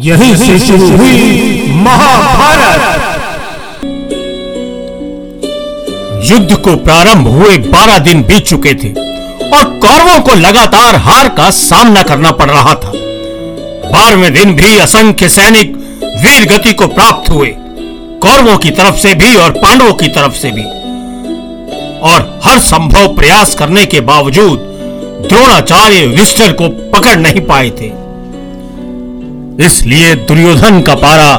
यहीं से शुरू हुई महाभारत। युद्ध को प्रारंभ हुए बारह दिन बीत चुके थे और कौरवों को लगातार हार का सामना करना पड़ रहा था। बारहवें दिन भी असंख्य सैनिक वीर गति को प्राप्त हुए, कौरवों की तरफ़ से भी और पांडवों की तरफ़ से भी। और हर संभव प्रयास करने के बावजूद द्रोणाचार्य युधिष्ठिर को पकड़ नहीं पाए थे। इसलिए दुर्योधन का पारा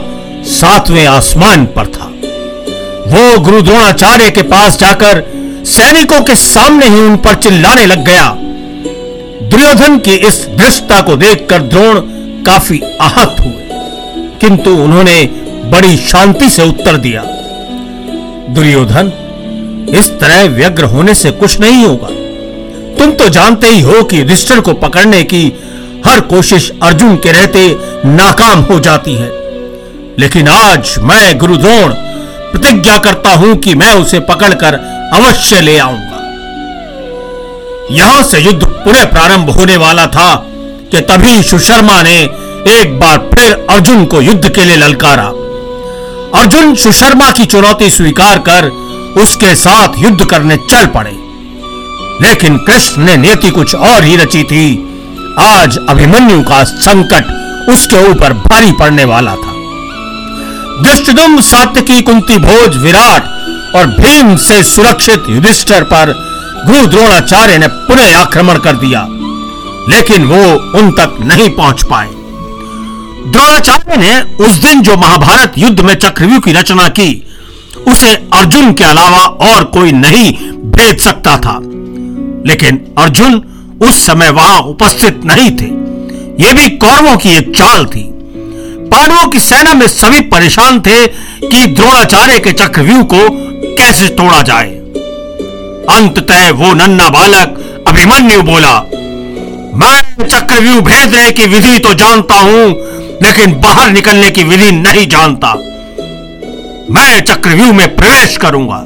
सातवें आसमान पर था। वो गुरु द्रोणाचार्य के पास जाकर सैनिकों के सामने ही उन पर चिल्लाने लग गया। दुर्योधन की इस दृष्टता को देखकर द्रोण काफ़ी आहत हुए, किंतु उन्होंने बड़ी शांति से उत्तर दिया। दुर्योधन, इस तरह व्यग्र होने से कुछ नहीं होगा। तुम तो जानते ही हो कि युधिष्ठिर को पकड़ने की हर कोशिश अर्जुन के रहते नाकाम हो जाती है। लेकिन आज मैं गुरुद्रोण प्रतिज्ञा करता हूँ कि मैं उसे पकड़कर अवश्य ले आऊँगा। यहाँ से युद्ध पुनः प्रारंभ होने वाला था कि तभी सुशर्मा ने एक बार फिर अर्जुन को युद्ध के लिए ललकारा। अर्जुन सुशर्मा की चुनौती स्वीकार कर उसके साथ युद्ध करने चल पड़े। लेकिन कृष्ण ने नीति कुछ और ही रची थी। आज अभिमन्यु का संकट उसके ऊपर भारी पड़ने वाला था। दृष्टिदुम सात्यकी कुंती भोज विराट और भीम से सुरक्षित युधिष्ठर पर गुरु द्रोणाचार्य ने पुनः आक्रमण कर दिया, लेकिन वो उन तक नहीं पहुँच पाए। द्रोणाचार्य ने उस दिन जो महाभारत युद्ध में चक्रव्यूह की रचना की, उसे अर्जुन के अलावा और कोई नहीं भेद सकता था। लेकिन अर्जुन उस समय वहाँ उपस्थित नहीं थे। यह भी कौरवों की एक चाल थी। पांडवों की सेना में सभी परेशान थे कि द्रोणाचार्य के चक्रव्यूह को कैसे तोड़ा जाए। अंततः वो नन्ना बालक अभिमन्यु बोला, मैं चक्रव्यूह भेदने की विधि तो जानता हूँ, लेकिन बाहर निकलने की विधि नहीं जानता। मैं चक्रव्यूह में प्रवेश करूँगा।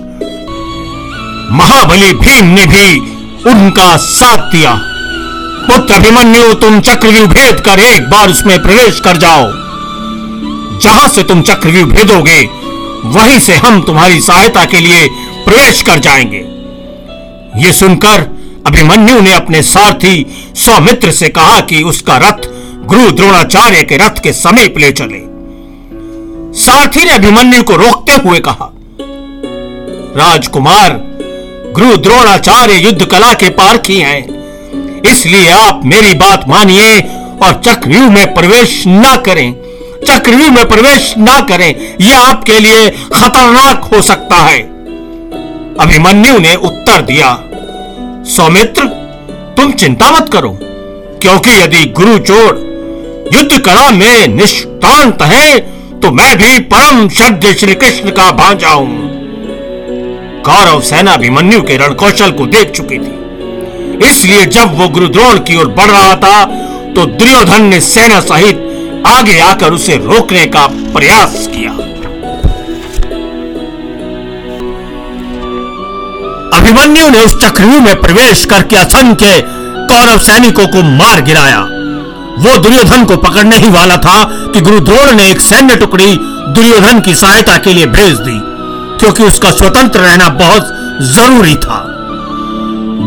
महाबली भीम ने भी उनका साथ दिया। पुत्र अभिमन्यु, तुम चक्रव्यूह भेद कर एक बार उसमें प्रवेश कर जाओ। जहाँ से तुम चक्रव्यूह भेदोगे, वहीं से हम तुम्हारी सहायता के लिए प्रवेश कर जाएँगे। ये सुनकर अभिमन्यु ने अपने सारथी सौमित्र से कहा कि उसका रथ गुरु द्रोणाचार्य के रथ के समीप ले चले। सारथी ने अभिमन्यु को रोकते हुए कहा, राजकुमार गुरु द्रोणाचार्य युद्ध कला के पारखी हैं। इसलिए आप मेरी बात मानिए और चक्रव्यूह में प्रवेश ना करें। चक्रव्यूह में प्रवेश ना करें। यह आपके लिए खतरनाक हो सकता है। अभिमन्यु ने उत्तर दिया, सौमित्र, तुम चिंता मत करो, क्योंकि यदि गुरु चोर युद्ध कला में निष्ठांत है तो मैं भी परम श्रद्ध श्री कृष्ण का भांजा हूँ। कौरव सेना अभिमन्यु के रणकौशल को देख चुकी थी। इसलिए जब वो गुरुद्रोण की ओर बढ़ रहा था तो दुर्योधन ने सेना सहित आगे आकर उसे रोकने का प्रयास किया। अभिमन्यु ने उस चक्रव्यूह में प्रवेश करके असंख्य कौरव सैनिकों को मार गिराया। वो दुर्योधन को पकड़ने ही वाला था कि गुरुद्रोण ने एक सैन्य टुकड़ी दुर्योधन की सहायता के लिए भेज दी। क्योंकि उसका स्वतंत्र रहना बहुत ज़रूरी था।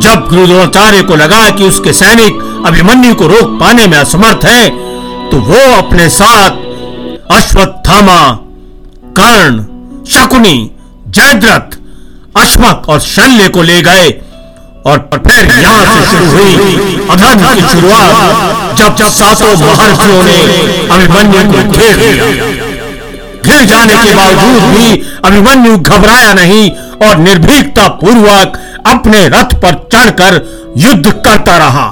जब गुरुद्रोणाचार्य को लगा कि उसके सैनिक अभिमन्यु को रोक पाने में असमर्थ हैं, तो वो अपने साथ अश्वत्थामा कर्ण शकुनी जयद्रथ अश्वक और शल्य को ले गए और फिर यहाँ से शुरू हुई अधर्म की शुरुआत जब सातों महर्षियों ने अभिमन्यु को घेर लिया। घिर जाने के बावजूद भी अभिमन्यु घबराया नहीं और निर्भीकता पूर्वक अपने रथ पर चढ़कर युद्ध करता रहा।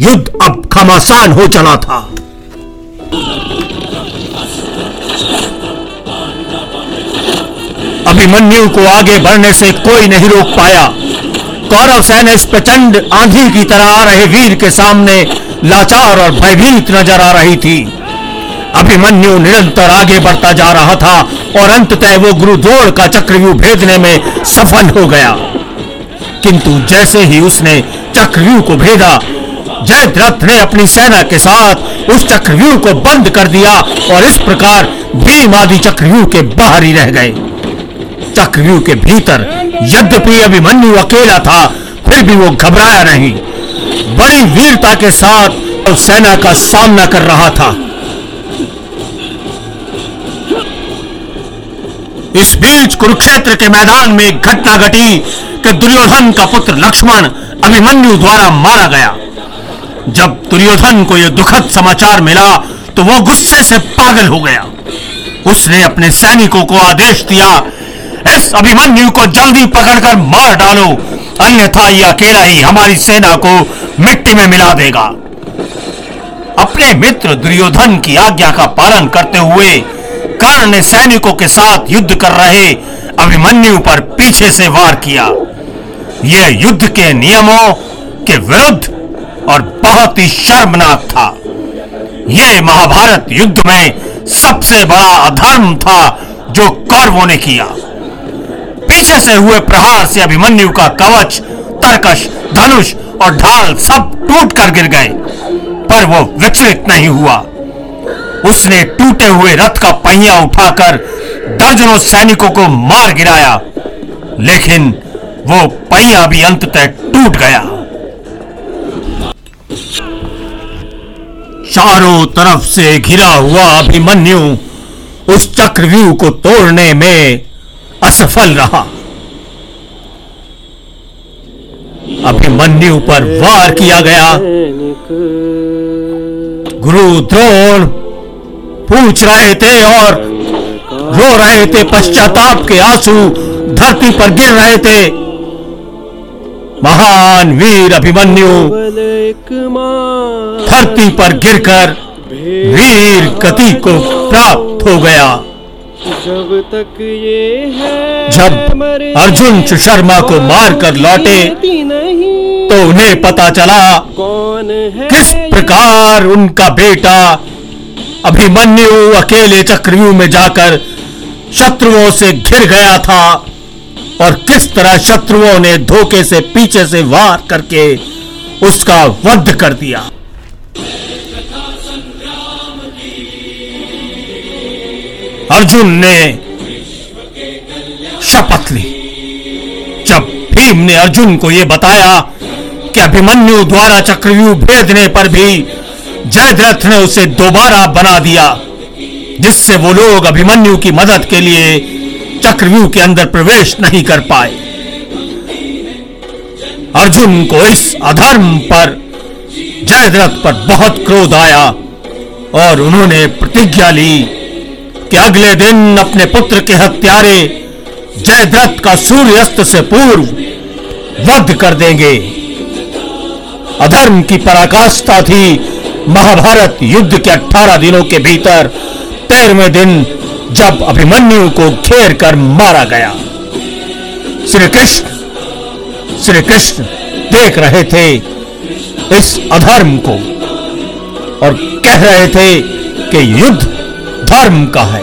युद्ध अब घमासान हो चला था। अभिमन्यु को आगे बढ़ने से कोई नहीं रोक पाया। कौरव सैन्य इस प्रचंड आंधी की तरह आ रहे वीर के सामने लाचार और भयभीत नज़र आ रही थी। अभिमन्यु निरंतर आगे बढ़ता जा रहा था और अंततः वो गुरुद्रोण का चक्रव्यूह भेदने में सफल हो गया। किंतु जैसे ही उसने चक्रव्यूह को भेदा, जयद्रथ ने अपनी सेना के साथ उस चक्रव्यूह को बंद कर दिया और इस प्रकार भीम आदि चक्रव्यूह के बाहर ही रह गए। चक्रव्यूह के भीतर यद्यपि अभिमन्यु अकेला था, फिर भी वो घबराया नहीं। बड़ी वीरता के साथ सेना का सामना कर रहा था। इस बीच कुरुक्षेत्र के मैदान में एक घटना घटी कि दुर्योधन का पुत्र लक्ष्मण अभिमन्यु द्वारा मारा गया। जब दुर्योधन को यह दुखद समाचार मिला तो वो गुस्से से पागल हो गया। उसने अपने सैनिकों को आदेश दिया, इस अभिमन्यु को जल्दी पकड़कर मार डालो, अन्यथा ये अकेला ही हमारी सेना को मिट्टी में मिला देगा। अपने मित्र दुर्योधन की आज्ञा का पालन करते हुए ने सैनिकों के साथ युद्ध कर रहे अभिमन्यु पर पीछे से वार किया। यह युद्ध के नियमों के विरुद्ध और बहुत ही शर्मनाक था। यह महाभारत युद्ध में सबसे बड़ा अधर्म था जो कौरवों ने किया। पीछे से हुए प्रहार से अभिमन्यु का कवच, तरकश, धनुष और ढाल सब टूट कर गिर गए, पर वो विचलित नहीं हुआ। उसने टूटे हुए रथ का पहिया उठाकर दर्जनों सैनिकों को मार गिराया। लेकिन वो पहिया भी अंततः टूट गया। चारों तरफ़ से घिरा हुआ अभिमन्यु उस चक्रव्यूह को तोड़ने में असफल रहा। अभिमन्यु पर वार किया गया। गुरु द्रोण पूछ रहे थे और रो रहे थे, पश्चाताप के आँसू धरती पर गिर रहे थे। महान वीर अभिमन्यु धरती पर गिरकर वीर गति को प्राप्त हो गया। जब तक ये है जब अर्जुन शर्मा को मारकर लौटे तो उन्हें पता चला, किस प्रकार उनका बेटा अभिमन्यु अकेले चक्रव्यूह में जाकर शत्रुओं से घिर गया था और किस तरह शत्रुओं ने धोखे से पीछे से वार करके उसका वध कर दिया। अर्जुन ने शपथ ली। जब भीम ने अर्जुन को यह बताया कि अभिमन्यु द्वारा चक्रव्यूह भेदने पर भी जयद्रथ ने उसे दोबारा बना दिया, जिससे वो लोग अभिमन्यु की मदद के लिए चक्रव्यूह के अंदर प्रवेश नहीं कर पाए। अर्जुन को इस अधर्म पर जयद्रथ पर बहुत क्रोध आया और उन्होंने प्रतिज्ञा ली कि अगले दिन अपने पुत्र के हत्यारे जयद्रथ का सूर्यास्त से पूर्व वध कर देंगे। अधर्म की पराकाष्ठा थी महाभारत युद्ध के 18 दिनों के भीतर तेरहवें दिन जब अभिमन्यु को घेर कर मारा गया। श्री कृष्ण श्री कृष्ण देख रहे थे इस अधर्म को और कह रहे थे कि युद्ध धर्म का है।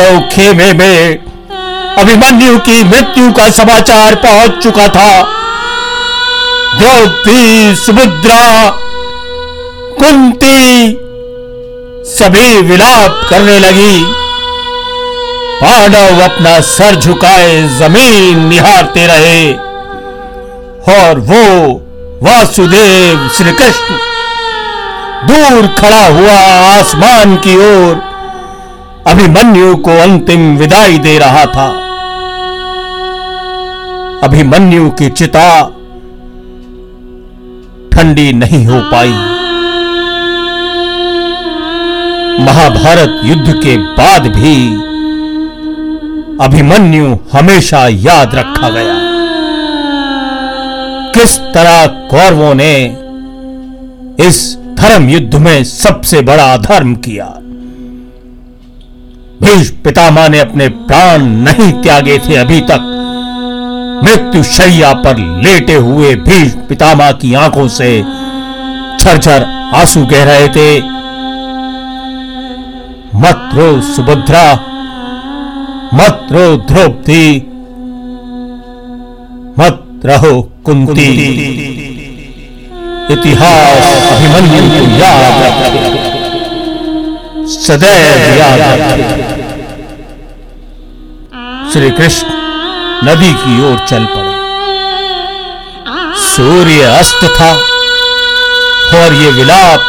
खेमे में अभिमन्यु की मृत्यु का समाचार पहुँच चुका था। द्रौपदी सुभद्रा कुंती सभी विलाप करने लगी। पांडव अपना सर झुकाए, ज़मीन निहारते रहे। और वो वासुदेव श्री कृष्ण दूर खड़ा हुआ आसमान की ओर अभिमन्यु को अंतिम विदाई दे रहा था। अभिमन्यु की चिता ठंडी नहीं हो पाई। महाभारत युद्ध के बाद भी अभिमन्यु हमेशा याद रखा गया। किस तरह कौरवों ने इस धर्म युद्ध में सबसे बड़ा धर्म किया? भीष्म पितामह ने अपने प्राण नहीं त्यागे थे अभी तक। मृत्यु शैया पर लेटे हुए भीष्म पितामह की आँखों से झरझर आँसू कह रहे थे। मत रो सुभद्रा, मत रो द्रौपदी, मत रहो कुंती। इतिहास अभिमन्यु याद सदैव याद रखे श्री कृष्ण नदी की ओर चल पड़े। सूर्य अस्त था और ये विलाप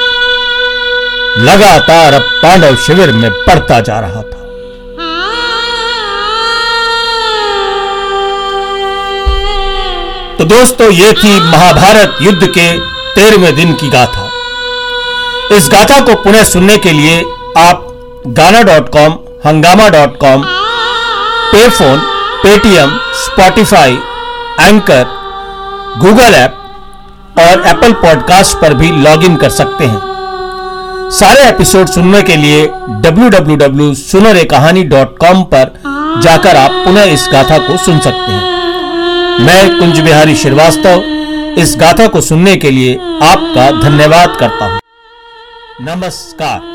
लगातार अब पांडव शिविर में बढ़ता जा रहा था। तो दोस्तों, ये थी महाभारत युद्ध के तेरहवें दिन की गाथा। इस गाथा को पुनः सुनने के लिए आप Gaana dot com, Hungama dot com पे phone Paytm Spotify Anchor Google app और एप्पल पॉडकास्ट पर भी लॉगिन कर सकते हैं। सारे एपिसोड सुनने के लिए www.sunarekahani.com पर जाकर आप पुनः इस गाथा को सुन सकते हैं। मैं कुंज बिहारी श्रीवास्तव, इस गाथा को सुनने के लिए आपका धन्यवाद करता हूँ। नमस्कार।